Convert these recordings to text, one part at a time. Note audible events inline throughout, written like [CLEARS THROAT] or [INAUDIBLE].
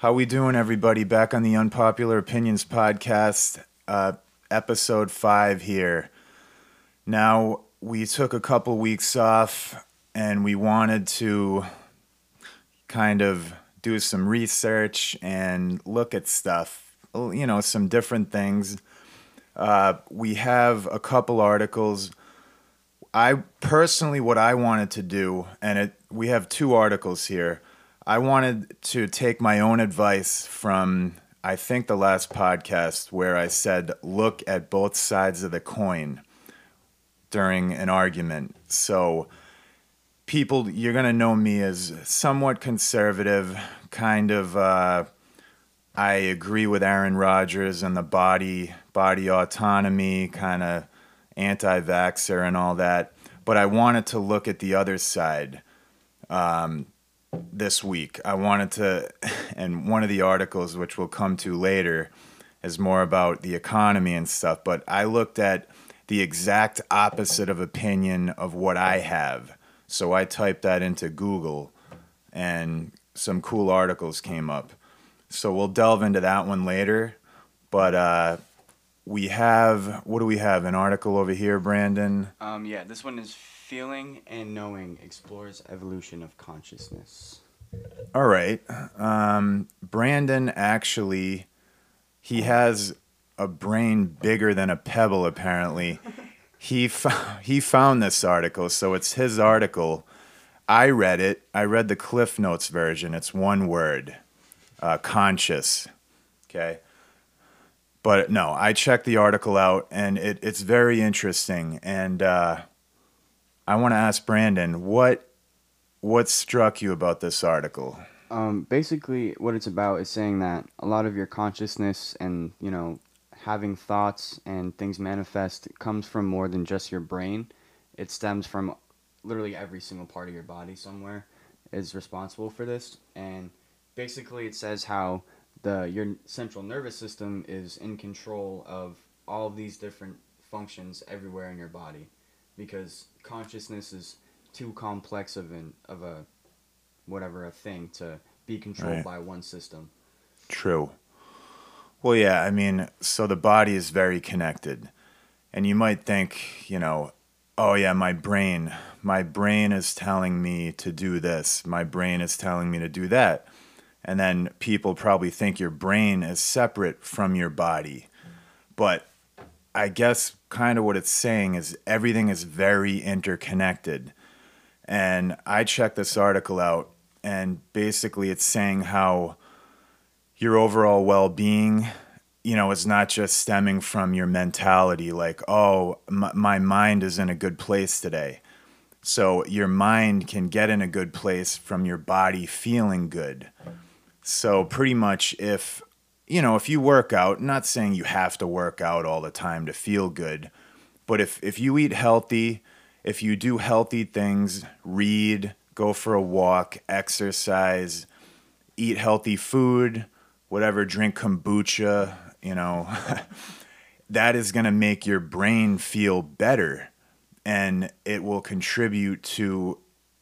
How we doing, everybody? Back on the Unpopular Opinions podcast, uh, episode five here. Now we took a couple weeks off, and we wanted to kind of do some research and look at stuff. You know, some different things. Uh, we have a couple articles. I personally, what I wanted to do, and it, we have two articles here. I wanted to take my own advice from, I think, the last podcast where I said, look at both sides of the coin during an argument. So, people, you're going to know me as somewhat conservative, kind of. Uh, I agree with Aaron Rodgers and the body body autonomy, kind of anti-vaxxer and all that. But I wanted to look at the other side um, this week. I wanted to, [LAUGHS] and one of the articles, which we'll come to later, is more about the economy and stuff. But I looked at the exact opposite of opinion of what I have. So I typed that into Google, and some cool articles came up. So we'll delve into that one later. But uh, we have what do we have? An article over here, Brandon. Um, yeah, this one is feeling and knowing explores evolution of consciousness. All right, um, Brandon actually he has a brain bigger than a pebble. Apparently, he fo- he found this article, so it's his article. I read it. I read the Cliff Notes version. It's one word, uh, conscious. Okay. But no, I checked the article out and it, it's very interesting. And uh, I want to ask Brandon, what what struck you about this article? Um, basically, what it's about is saying that a lot of your consciousness and you know having thoughts and things manifest comes from more than just your brain. It stems from literally every single part of your body somewhere is responsible for this. And basically, it says how the your central nervous system is in control of all of these different functions everywhere in your body because consciousness is too complex of an of a whatever a thing to be controlled right. by one system. True. Well, yeah, I mean, so the body is very connected. And you might think, you know, oh yeah, my brain, my brain is telling me to do this. My brain is telling me to do that and then people probably think your brain is separate from your body. But I guess kind of what it's saying is everything is very interconnected. And I checked this article out, and basically it's saying how your overall well being, you know, is not just stemming from your mentality, like, oh, m- my mind is in a good place today. So your mind can get in a good place from your body feeling good. So pretty much if you know, if you work out, not saying you have to work out all the time to feel good, but if if you eat healthy, if you do healthy things, read, go for a walk, exercise, eat healthy food, whatever, drink kombucha, you know, [LAUGHS] that is going to make your brain feel better and it will contribute to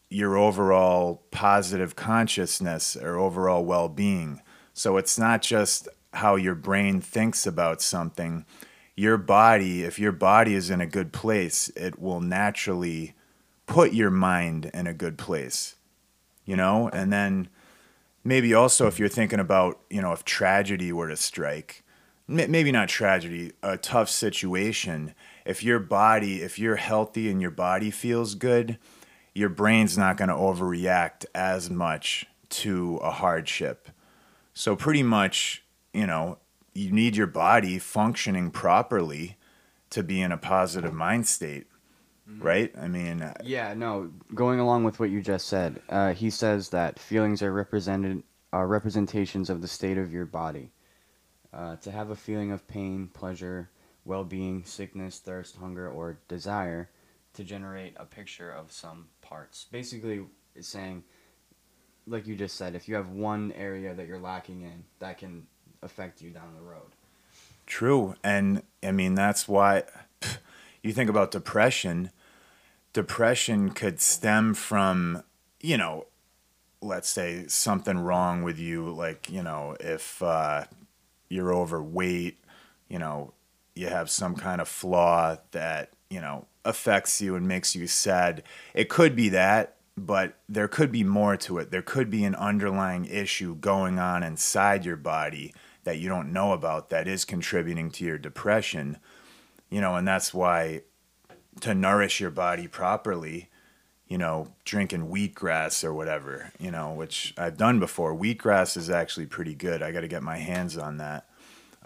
your overall positive consciousness or overall well being. So it's not just how your brain thinks about something. Your body, if your body is in a good place, it will naturally put your mind in a good place, you know? And then maybe also if you're thinking about, you know, if tragedy were to strike, maybe not tragedy, a tough situation, if your body, if you're healthy and your body feels good, your brain's not going to overreact as much to a hardship. So, pretty much, you know, you need your body functioning properly to be in a positive mind state, mm-hmm. right? I mean, uh, yeah, no, going along with what you just said, uh, he says that feelings are represented are representations of the state of your body. Uh, to have a feeling of pain, pleasure, well being, sickness, thirst, hunger, or desire to generate a picture of some parts. Basically, it's saying, like you just said, if you have one area that you're lacking in, that can affect you down the road. True. And I mean, that's why you think about depression. Depression could stem from, you know, let's say something wrong with you, like you know, if uh, you're overweight, you know, you have some kind of flaw that you know affects you and makes you sad. It could be that, but there could be more to it. There could be an underlying issue going on inside your body that you don't know about that is contributing to your depression. You know, and that's why to nourish your body properly, you know, drinking wheatgrass or whatever, you know, which I've done before. Wheatgrass is actually pretty good. I got to get my hands on that.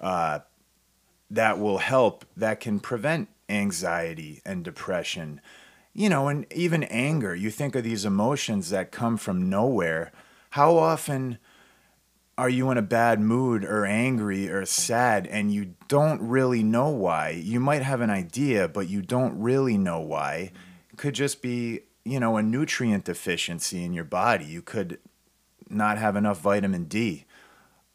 Uh, that will help, that can prevent anxiety and depression, you know, and even anger. You think of these emotions that come from nowhere. How often are you in a bad mood or angry or sad and you don't really know why? You might have an idea, but you don't really know why. It could just be, you know, a nutrient deficiency in your body. You could not have enough vitamin D.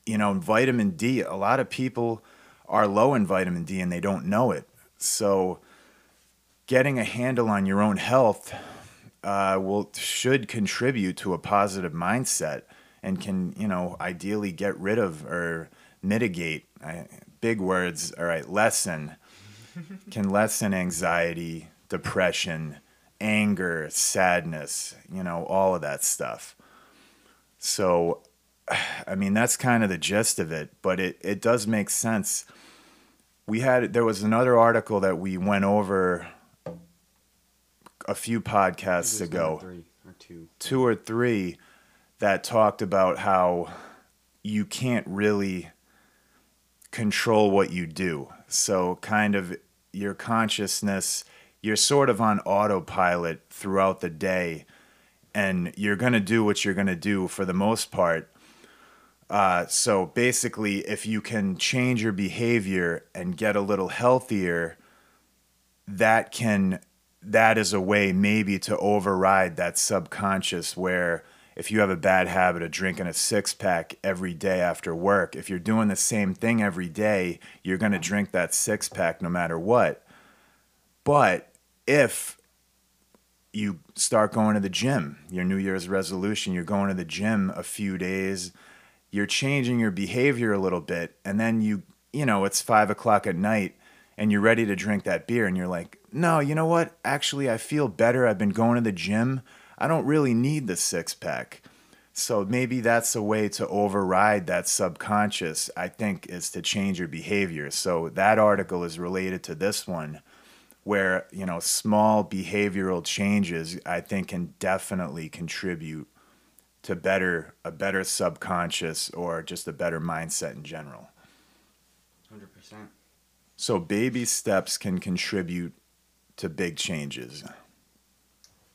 You know, vitamin D, a lot of people are low in vitamin D and they don't know it. So, getting a handle on your own health uh, will should contribute to a positive mindset and can you know ideally get rid of or mitigate big words all right lessen [LAUGHS] can lessen anxiety depression anger sadness you know all of that stuff. So [SIGHS] i mean that's kind of the gist of it but it, it does make sense. We had there was another article that we went over a few podcasts ago. Three or two. two or three that talked about how you can't really control what you do. So, kind of your consciousness, you're sort of on autopilot throughout the day, and you're going to do what you're going to do for the most part. Uh, so, basically, if you can change your behavior and get a little healthier, that can that is a way maybe to override that subconscious where if you have a bad habit of drinking a six pack every day after work, if you're doing the same thing every day, you're going to drink that six pack no matter what. But if you start going to the gym, your New Year's resolution, you're going to the gym a few days, you're changing your behavior a little bit, and then you, you know, it's five o'clock at night and you're ready to drink that beer, and you're like, no, you know what? Actually, I feel better. I've been going to the gym. I don't really need the six pack. So maybe that's a way to override that subconscious, I think, is to change your behavior. So that article is related to this one where, you know, small behavioral changes I think can definitely contribute to better a better subconscious or just a better mindset in general. 100%. So baby steps can contribute to big changes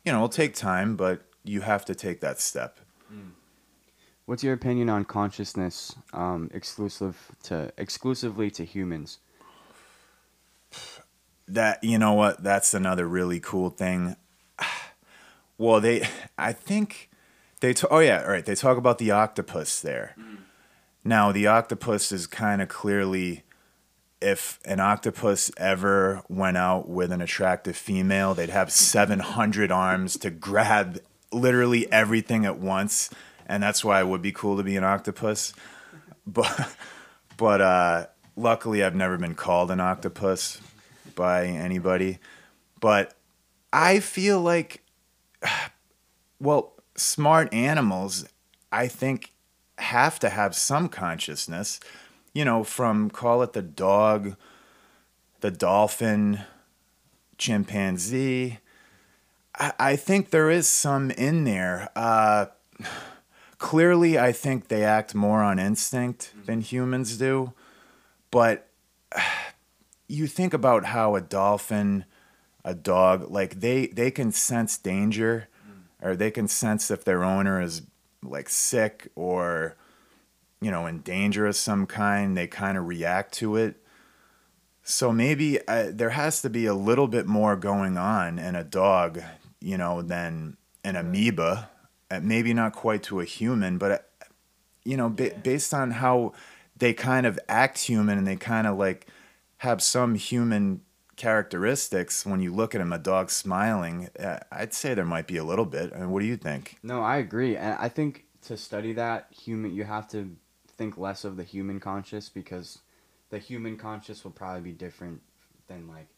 you know, it'll take time, but you have to take that step. What's your opinion on consciousness um, exclusive to exclusively to humans? That you know what? That's another really cool thing. [SIGHS] Well, they, I think they. T- oh yeah, all right. They talk about the octopus there. Now the octopus is kind of clearly if an octopus ever went out with an attractive female, they'd have 700 arms to grab literally everything at once. And that's why it would be cool to be an octopus. But, but uh, luckily, I've never been called an octopus by anybody. But I feel like, [SIGHS] well, smart animals, I think, have to have some consciousness you know, from call it the dog, the dolphin, chimpanzee. I, I think there is some in there. Uh, clearly, I think they act more on instinct than humans do. But you think about how a dolphin, a dog, like they, they can sense danger or they can sense if their owner is like sick or you know, in danger of some kind, they kind of react to it. So maybe uh, there has to be a little bit more going on in a dog, you know, than an amoeba. Uh, maybe not quite to a human, but, uh, you know, ba- based on how they kind of act human and they kind of like have some human characteristics when you look at him, a dog smiling. I'd say there might be a little bit. I mean, what do you think? No, I agree, and I think to study that human, you have to think less of the human conscious because the human conscious will probably be different than like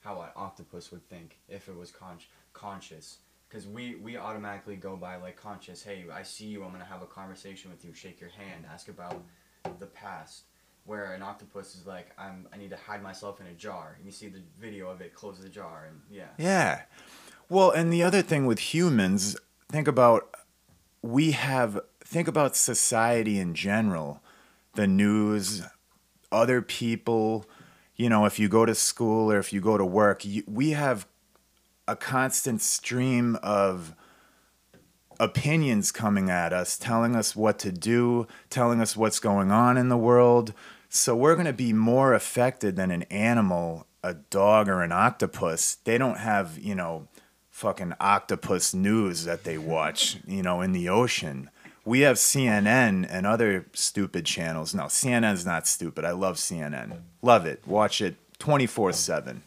how an octopus would think if it was con- conscious. Because we, we automatically go by like conscious. Hey, I see you. I'm gonna have a conversation with you. Shake your hand. Ask about the past. Where an octopus is like, I'm. I need to hide myself in a jar. And you see the video of it close the jar, and yeah. Yeah. Well, and the other thing with humans, think about we have think about society in general, the news, other people, you know, if you go to school or if you go to work, you, we have a constant stream of opinions coming at us, telling us what to do, telling us what's going on in the world. So we're going to be more affected than an animal, a dog or an octopus. They don't have, you know, fucking octopus news that they watch, you know, in the ocean. We have CNN and other stupid channels. No, CNN's not stupid. I love CNN. Love it. Watch it 24 7.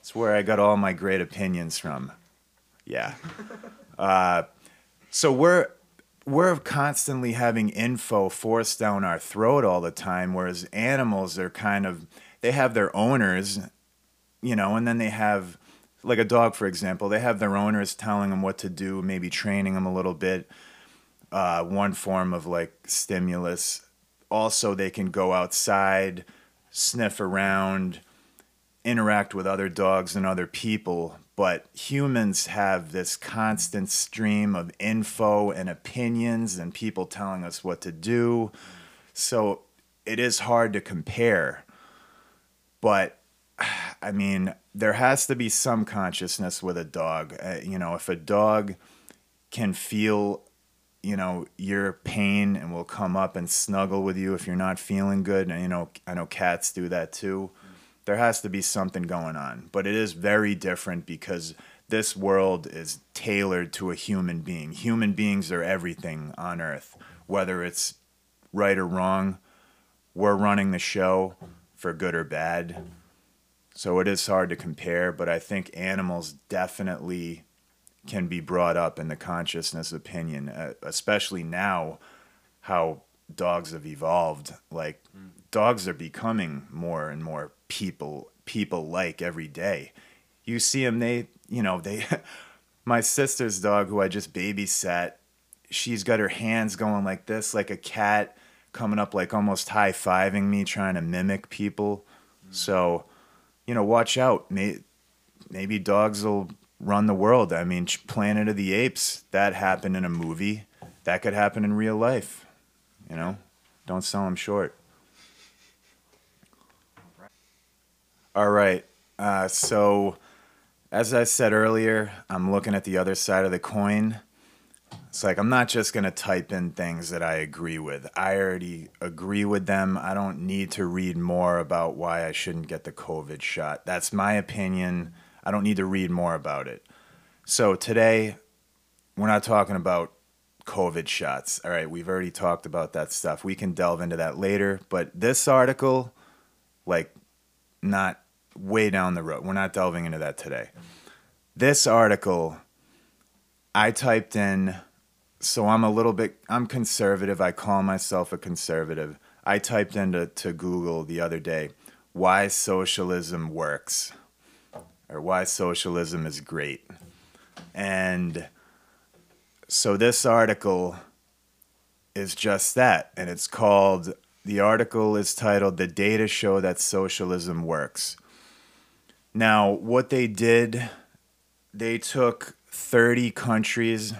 It's where I got all my great opinions from. Yeah. Uh, so we're we're constantly having info forced down our throat all the time, whereas animals are kind of they have their owners, you know, and then they have like a dog, for example, they have their owners telling them what to do, maybe training them a little bit. Uh, one form of like stimulus. Also, they can go outside, sniff around, interact with other dogs and other people, but humans have this constant stream of info and opinions and people telling us what to do. So it is hard to compare. But [SIGHS] I mean, there has to be some consciousness with a dog. Uh, you know, if a dog can feel, you know, your pain and will come up and snuggle with you if you're not feeling good, and you know, I know cats do that too there has to be something going on. But it is very different because this world is tailored to a human being. Human beings are everything on earth, whether it's right or wrong. We're running the show for good or bad. So it is hard to compare, but I think animals definitely can be brought up in the consciousness opinion, uh, especially now how dogs have evolved. Like mm. dogs are becoming more and more people people like every day. You see them, they you know they. [LAUGHS] my sister's dog, who I just babysat, she's got her hands going like this, like a cat, coming up like almost high fiving me, trying to mimic people. Mm. So, you know, watch out. Maybe, maybe dogs will run the world. I mean, Planet of the Apes, that happened in a movie. That could happen in real life. You know, don't sell them short. All right. Uh, so, as I said earlier, I'm looking at the other side of the coin. It's like I'm not just going to type in things that I agree with. I already agree with them. I don't need to read more about why I shouldn't get the COVID shot. That's my opinion. I don't need to read more about it. So, today, we're not talking about COVID shots. All right, we've already talked about that stuff. We can delve into that later. But this article, like, not way down the road. We're not delving into that today. This article, I typed in, so I'm a little bit, I'm conservative. I call myself a conservative. I typed into to Google the other day, why socialism works or why socialism is great. And so this article is just that. And it's called, the article is titled, The Data Show That Socialism Works. Now, what they did, they took 30 countries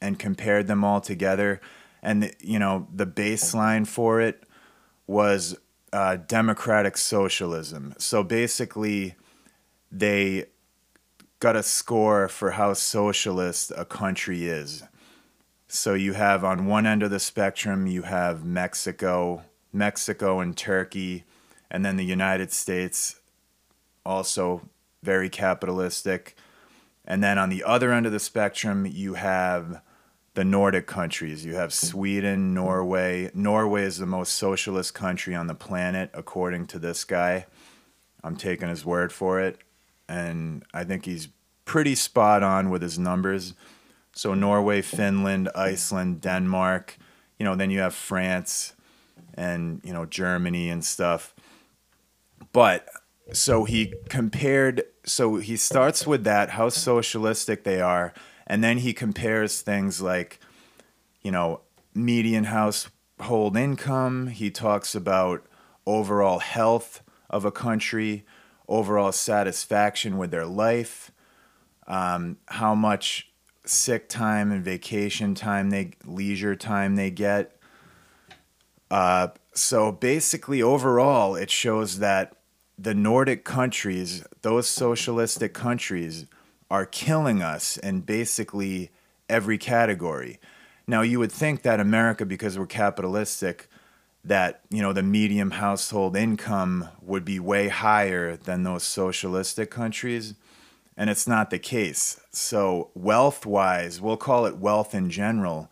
and compared them all together. And, you know, the baseline for it was uh, democratic socialism. So basically, they got a score for how socialist a country is. So you have on one end of the spectrum, you have Mexico, Mexico and Turkey, and then the United States also very capitalistic. And then on the other end of the spectrum, you have the Nordic countries. You have Sweden, Norway. Norway is the most socialist country on the planet, according to this guy. I'm taking his word for it. And I think he's pretty spot on with his numbers. So Norway, Finland, Iceland, Denmark, you know, then you have France and, you know, Germany and stuff. But so he compared so he starts with that how socialistic they are and then he compares things like you know median household income he talks about overall health of a country overall satisfaction with their life um, how much sick time and vacation time they leisure time they get uh, so basically overall it shows that the Nordic countries, those socialistic countries, are killing us in basically every category. Now, you would think that America, because we're capitalistic, that you know the medium household income would be way higher than those socialistic countries, and it's not the case. So, wealth-wise, we'll call it wealth in general.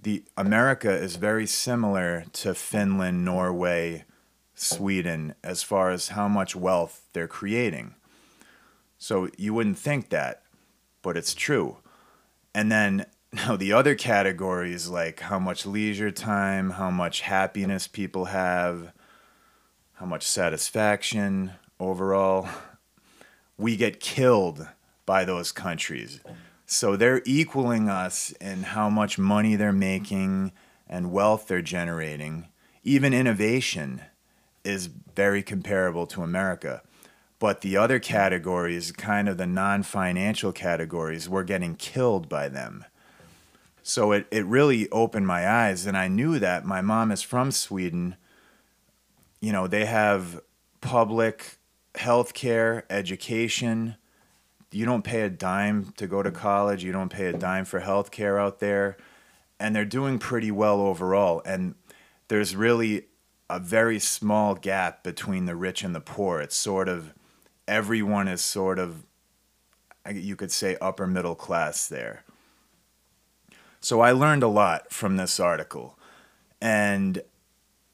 The America is very similar to Finland, Norway, Sweden as far as how much wealth they're creating. So you wouldn't think that, but it's true. And then now the other categories like how much leisure time, how much happiness people have, how much satisfaction overall, we get killed by those countries. So they're equaling us in how much money they're making and wealth they're generating, even innovation is very comparable to America. But the other categories, kind of the non financial categories, we're getting killed by them. So it, it really opened my eyes. And I knew that my mom is from Sweden. You know, they have public health care, education. You don't pay a dime to go to college, you don't pay a dime for health care out there. And they're doing pretty well overall. And there's really a very small gap between the rich and the poor. It's sort of everyone is sort of you could say upper middle class there. So I learned a lot from this article. And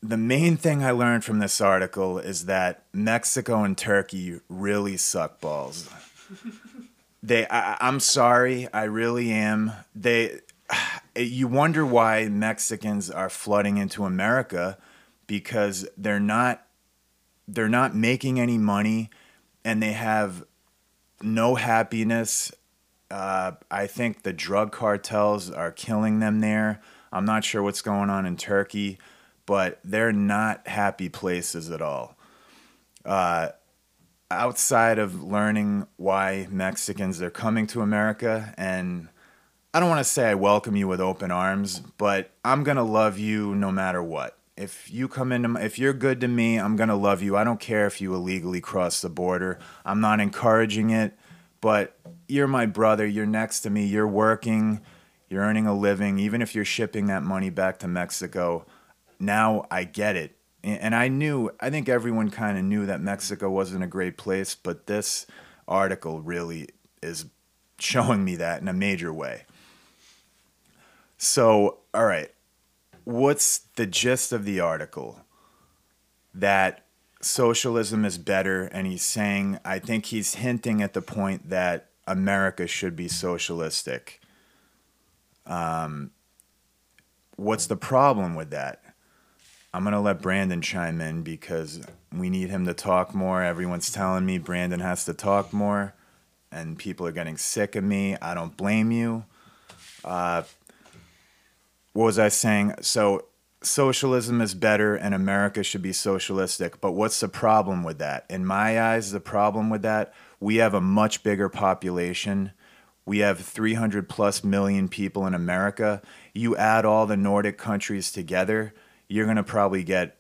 the main thing I learned from this article is that Mexico and Turkey really suck balls. [LAUGHS] they I, I'm sorry, I really am. They you wonder why Mexicans are flooding into America because they're not they're not making any money and they have no happiness. Uh, I think the drug cartels are killing them there. I'm not sure what's going on in Turkey, but they're not happy places at all. Uh, outside of learning why Mexicans are coming to America, and I don't want to say I welcome you with open arms, but I'm to love you no matter what if you come into my, if you're good to me, I'm gonna love you. I don't care if you illegally cross the border. I'm not encouraging it, but you're my brother. You're next to me. You're working. You're earning a living. Even if you're shipping that money back to Mexico, now I get it. And I knew. I think everyone kind of knew that Mexico wasn't a great place, but this article really is showing me that in a major way. So, all right what's the gist of the article? That socialism is better, and he's saying, I think he's hinting at the point that America should be socialistic. Um, what's the problem with that? I'm going to let Brandon chime in because we need him to talk more. Everyone's telling me Brandon has to talk more, and people are getting sick of me. I don't blame you. Uh, what was I saying? So socialism is better and America should be socialistic. But what's the problem with that? In my eyes, the problem with that, we have a much bigger population. We have 300 plus million people in America. You add all the Nordic countries together, you're going to probably get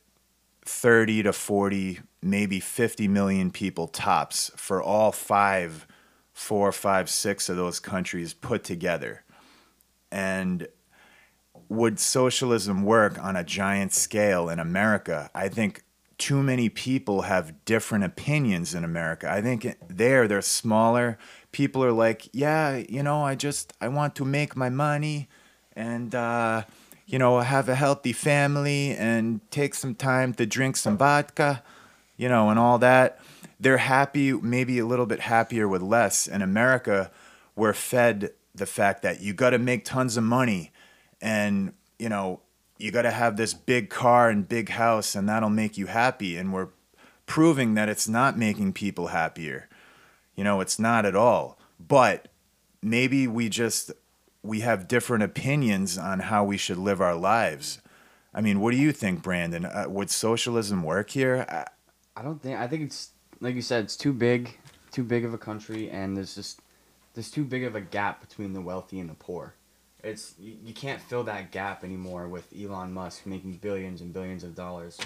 30 to 40, maybe 50 million people tops for all five, four, five, six of those countries put together. And would socialism work on a giant scale in America? I think too many people have different opinions in America. I think there they're smaller. People are like, yeah, you know, I just I want to make my money and uh, you know have a healthy family and take some time to drink some vodka, you know, and all that. they're happy, maybe a little bit happier with less. In America, we're fed the fact that you got to make tons of money and, you know, you got to have this big car and big house and that'll make you happy. And we're proving that it's not making people happier. You know, it's not at all. But maybe we just we have different opinions on how we should live our lives. I mean, what do you think, Brandon? Uh, would socialism work here? I, I don't think. I think it's like you said. It's too big, too big of a country, and there's just there's too big of a gap between the wealthy and the poor. It's you, you can't fill that gap anymore with Elon Musk making billions and billions of dollars.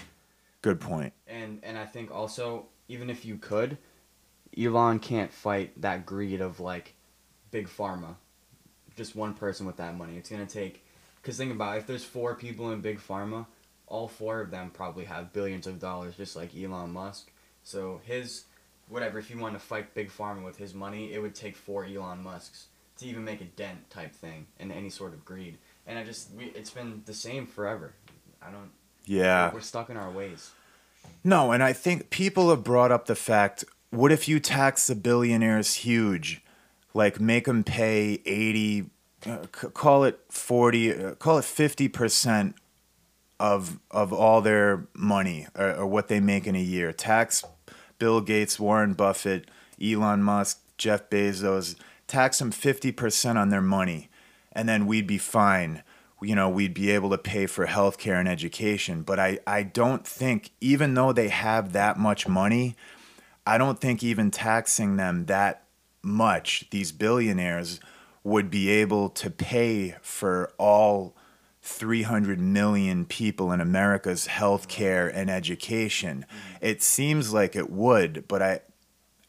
Good point. And and I think also even if you could, Elon can't fight that greed of like big pharma. Just one person with that money. It's gonna take. Cause think about it, if there's four people in big pharma, all four of them probably have billions of dollars, just like Elon Musk. So his whatever, if you want to fight big pharma with his money, it would take four Elon Musks to even make a dent type thing in any sort of greed. And I just we, it's been the same forever. I don't. Yeah. We're stuck in our ways. No, and I think people have brought up the fact what if you tax the billionaires huge? Like make them pay 80 uh, c- call it 40 uh, call it 50% of of all their money or, or what they make in a year. Tax Bill Gates, Warren Buffett, Elon Musk, Jeff Bezos, tax them 50% on their money and then we'd be fine you know, we'd be able to pay for healthcare and education. But I, I don't think, even though they have that much money, I don't think even taxing them that much, these billionaires, would be able to pay for all 300 million people in America's healthcare and education. Mm-hmm. It seems like it would, but I,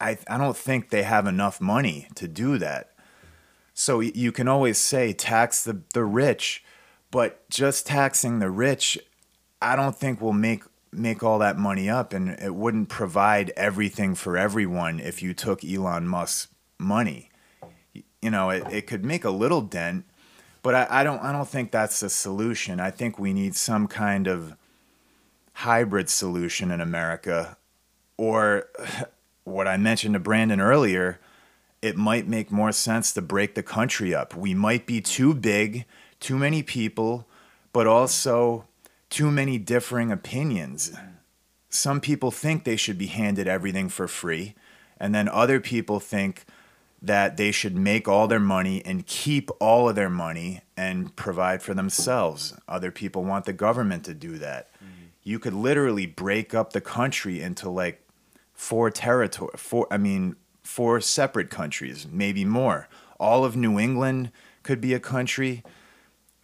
I, I don't think they have enough money to do that. So you can always say tax the, the rich but just taxing the rich, I don't think will make make all that money up, and it wouldn't provide everything for everyone if you took Elon Musk's money. You know, it, it could make a little dent, but I, I don't I don't think that's the solution. I think we need some kind of hybrid solution in America, or [LAUGHS] what I mentioned to Brandon earlier. It might make more sense to break the country up. We might be too big too many people, but also too many differing opinions. Some people think they should be handed everything for free, and then other people think that they should make all their money and keep all of their money and provide for themselves. Other people want the government to do that. Mm-hmm. You could literally break up the country into like four territory four I mean four separate countries, maybe more. All of New England could be a country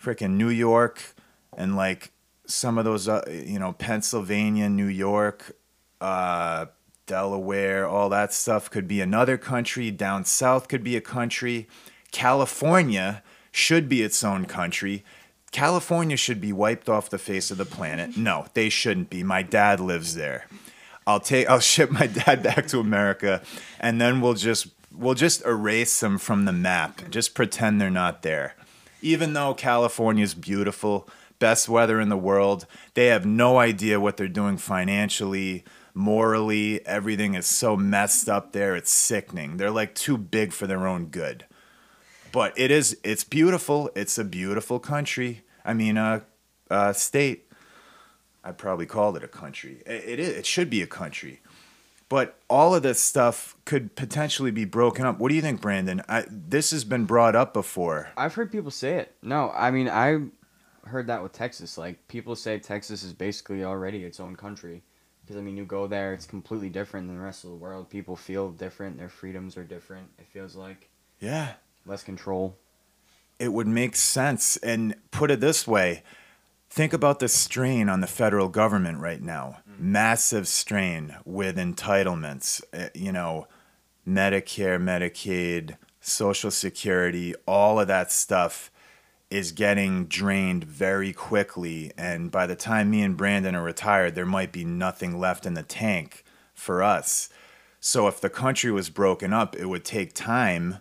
freaking New York and like some of those, uh, you know, Pennsylvania, New York, uh, Delaware, all that stuff could be another country. Down south could be a country. California should be its own country. California should be wiped off the face of the planet. No, they shouldn't be. My dad lives there. I'll take [LAUGHS] I'll ship my dad back to America and then we'll just we'll just erase them from the map. Just pretend they're not there even though California's beautiful, best weather in the world, they have no idea what they're doing financially, morally. Everything is so messed up there. It's sickening. They're like too big for their own good. But it is, it's beautiful. It's a beautiful country. I mean, a uh, uh, state. I'd probably call it a country. It, it is. It should be a country. But all of this stuff could potentially be broken up. What do you think, Brandon? I, this has been brought up before. I've heard people say it. No, I mean I heard that with Texas. Like people say Texas is basically already its own country. Because I mean, you go there, it's completely different than the rest of the world. People feel different. Their freedoms are different. It feels like yeah, less control. It would make sense. And put it this way: think about the strain on the federal government right now. Mm-hmm. Massive strain with entitlements, eh, you know, Medicare, Medicaid, Social Security, all of that stuff is getting drained very quickly. And by the time me and Brandon are retired, there might be nothing left in the tank for us. So if the country was broken up, it would take time,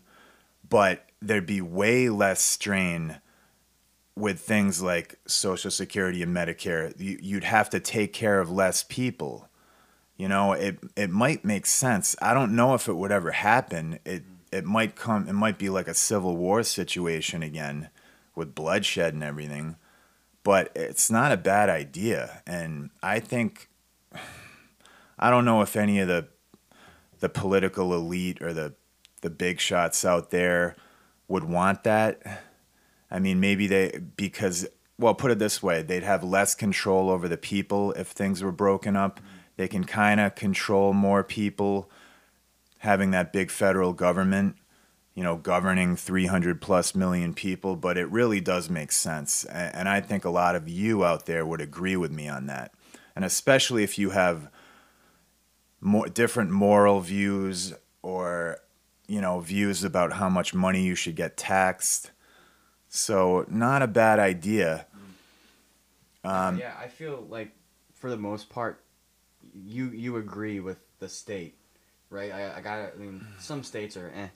but there'd be way less strain with things like Social Security and Medicare, you'd have to take care of less people. You know, it it might make sense. I don't know if it would ever happen. It it might come. It might be like a civil war situation again, with bloodshed and everything. But it's not a bad idea, and I think I don't know if any of the the political elite or the the big shots out there would want that. I mean, maybe they because well, put it this way, they'd have less control over the people if things were broken up. They can kind of control more people having that big federal government, you know, governing 300 plus million people, but it really does make sense. And I think a lot of you out there would agree with me on that. And especially if you have more different moral views or you know views about how much money you should get taxed so not a bad idea um, yeah i feel like for the most part you you agree with the state right i, I got i mean some states are eh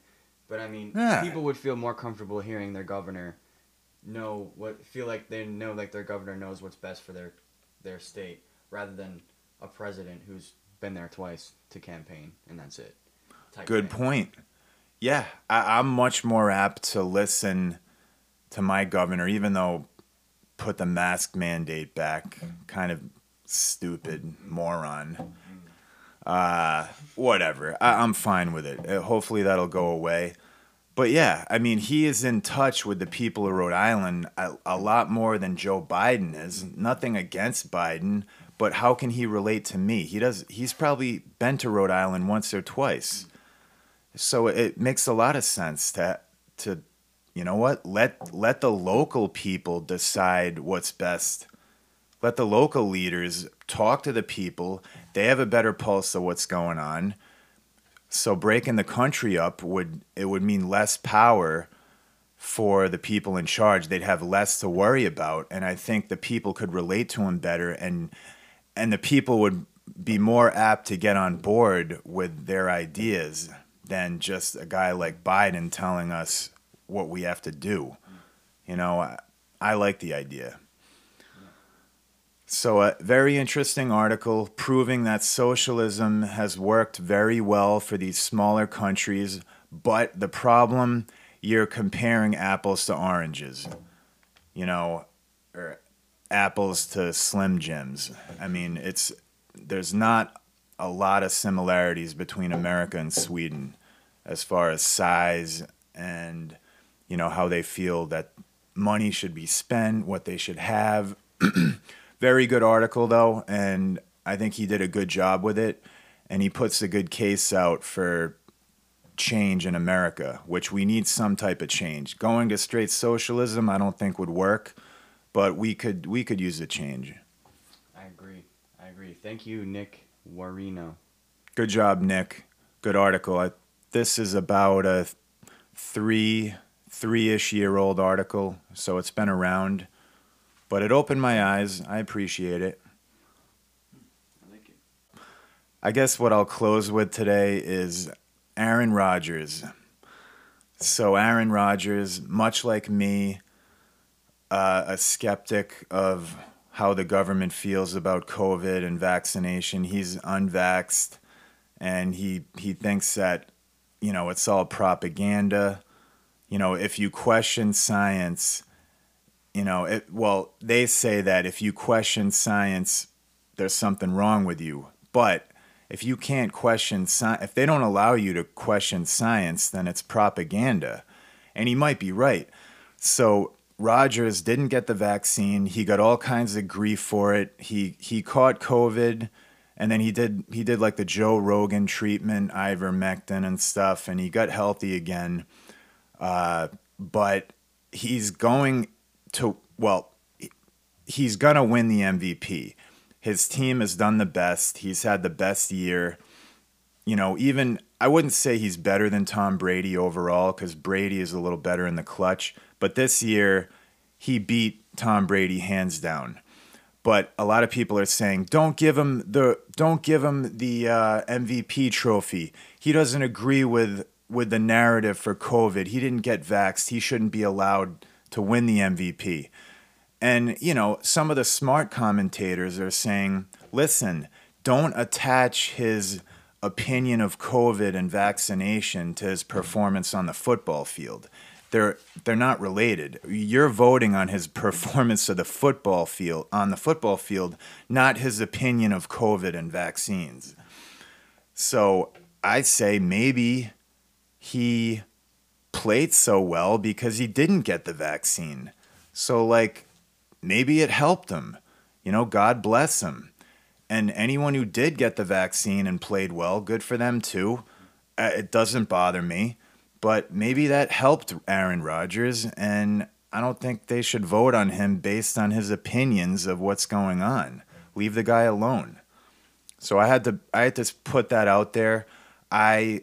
but i mean yeah. people would feel more comfortable hearing their governor know what feel like they know like their governor knows what's best for their their state rather than a president who's been there twice to campaign, and that's it. Good point. Yeah, I, I'm much more apt to listen to my governor, even though put the mask mandate back, kind of stupid moron. Uh, whatever. I, am fine with it. Uh, hopefully that'll go away. But yeah, I mean, he is in touch with the people of Rhode Island a, a lot more than Joe Biden is. Nothing against Biden, but how can he relate to me? He does. He's probably been to Rhode Island once or twice, so it makes a lot of sense to to, you know what? Let let the local people decide what's best. Let the local leaders talk to the people. They have a better pulse of what's going on. So breaking the country up would it would mean less power for the people in charge. They'd have less to worry about, and I think the people could relate to him better and and the people would be more apt to get on board with their ideas than just a guy like Biden telling us what we have to do. You know, I, I like the idea. So, a very interesting article proving that socialism has worked very well for these smaller countries, but the problem you're comparing apples to oranges. You know, or apples to Slim Jims. I mean, it's there's not a lot of similarities between America and Sweden as far as size and you know how they feel that money should be spent, what they should have. [CLEARS THROAT] Very good article though, and I think he did a good job with it and he puts a good case out for change in America, which we need some type of change. Going to straight socialism I don't think would work but we could we could use a change. I agree. I agree. Thank you, Nick Warino. Good job, Nick. Good article. I, this is about a three three-ish year old article, so it's been around, but it opened my eyes. I appreciate it. I like it. I guess what I'll close with today is Aaron Rodgers. So Aaron Rodgers, much like me, uh, a skeptic of how the government feels about COVID and vaccination. He's unvaxxed, and he he thinks that you know it's all propaganda. You know, if you question science, you know, it, well, they say that if you question science, there's something wrong with you. But if you can't question science, if they don't allow you to question science, then it's propaganda. And he might be right. So Rodgers didn't get the vaccine. He got all kinds of grief for it. He he caught COVID, and then he did he did like the Joe Rogan treatment, ivermectin and stuff, and he got healthy again. Uh, but he's going to well, he's gonna win the MVP. His team has done the best. He's had the best year. You know, even I wouldn't say he's better than Tom Brady overall because Brady is a little better in the clutch but this year, he beat Tom Brady hands down. But a lot of people are saying, don't give him the don't give him the uh, MVP trophy. He doesn't agree with with the narrative for COVID. He didn't get vaxxed. He shouldn't be allowed to win the MVP. And you know, some of the smart commentators are saying, listen, don't attach his opinion of COVID and vaccination to his performance on the football field. They're they're not related. You're voting on his [LAUGHS] performance of the football field on the football field, not his opinion of COVID and vaccines. So I say maybe he played so well because he didn't get the vaccine. So like maybe it helped him. You know, God bless him. And anyone who did get the vaccine and played well, good for them too. Uh, it doesn't bother me, but maybe that helped Aaron Rodgers and I don't think they should vote on him based on his opinions of what's going on. Leave the guy alone. So I had to I had to put that out there. I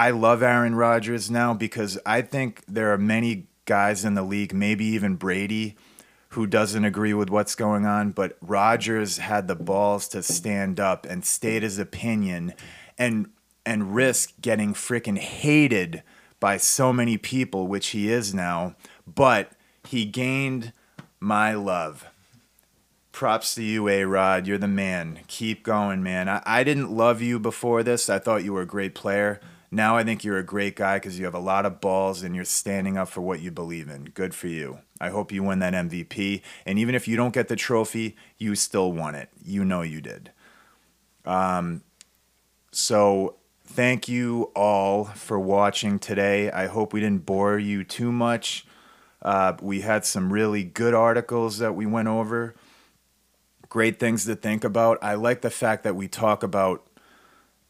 I love Aaron Rodgers now because I think there are many guys in the league, maybe even Brady, who doesn't agree with what's going on, but Rodgers had the balls to stand up and state his opinion and and risk getting freaking hated by so many people, which he is now, but he gained my love. Props to you, A Rod. You're the man. Keep going, man. I, I didn't love you before this. I thought you were a great player. Now I think you're a great guy because you have a lot of balls and you're standing up for what you believe in. Good for you. I hope you win that MVP. And even if you don't get the trophy, you still won it. You know you did. Um, so thank you all for watching today. I hope we didn't bore you too much. Uh, we had some really good articles that we went over great things to think about. I like the fact that we talk about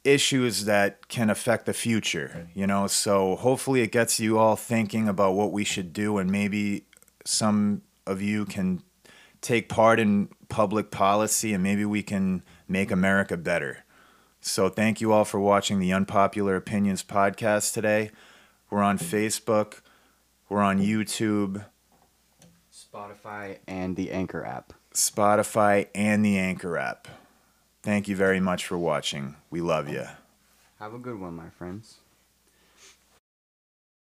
issues that can affect the future, you know. So hopefully it gets you all thinking about what we should do and maybe some of you can take part in public policy and maybe we can make America better. So thank you all for watching the Unpopular Opinions podcast today. We're on Facebook, we're on YouTube, Spotify and the Anchor app. Spotify, and the Anchor app. Thank you very much for watching. We love you. Have a good one, my friends.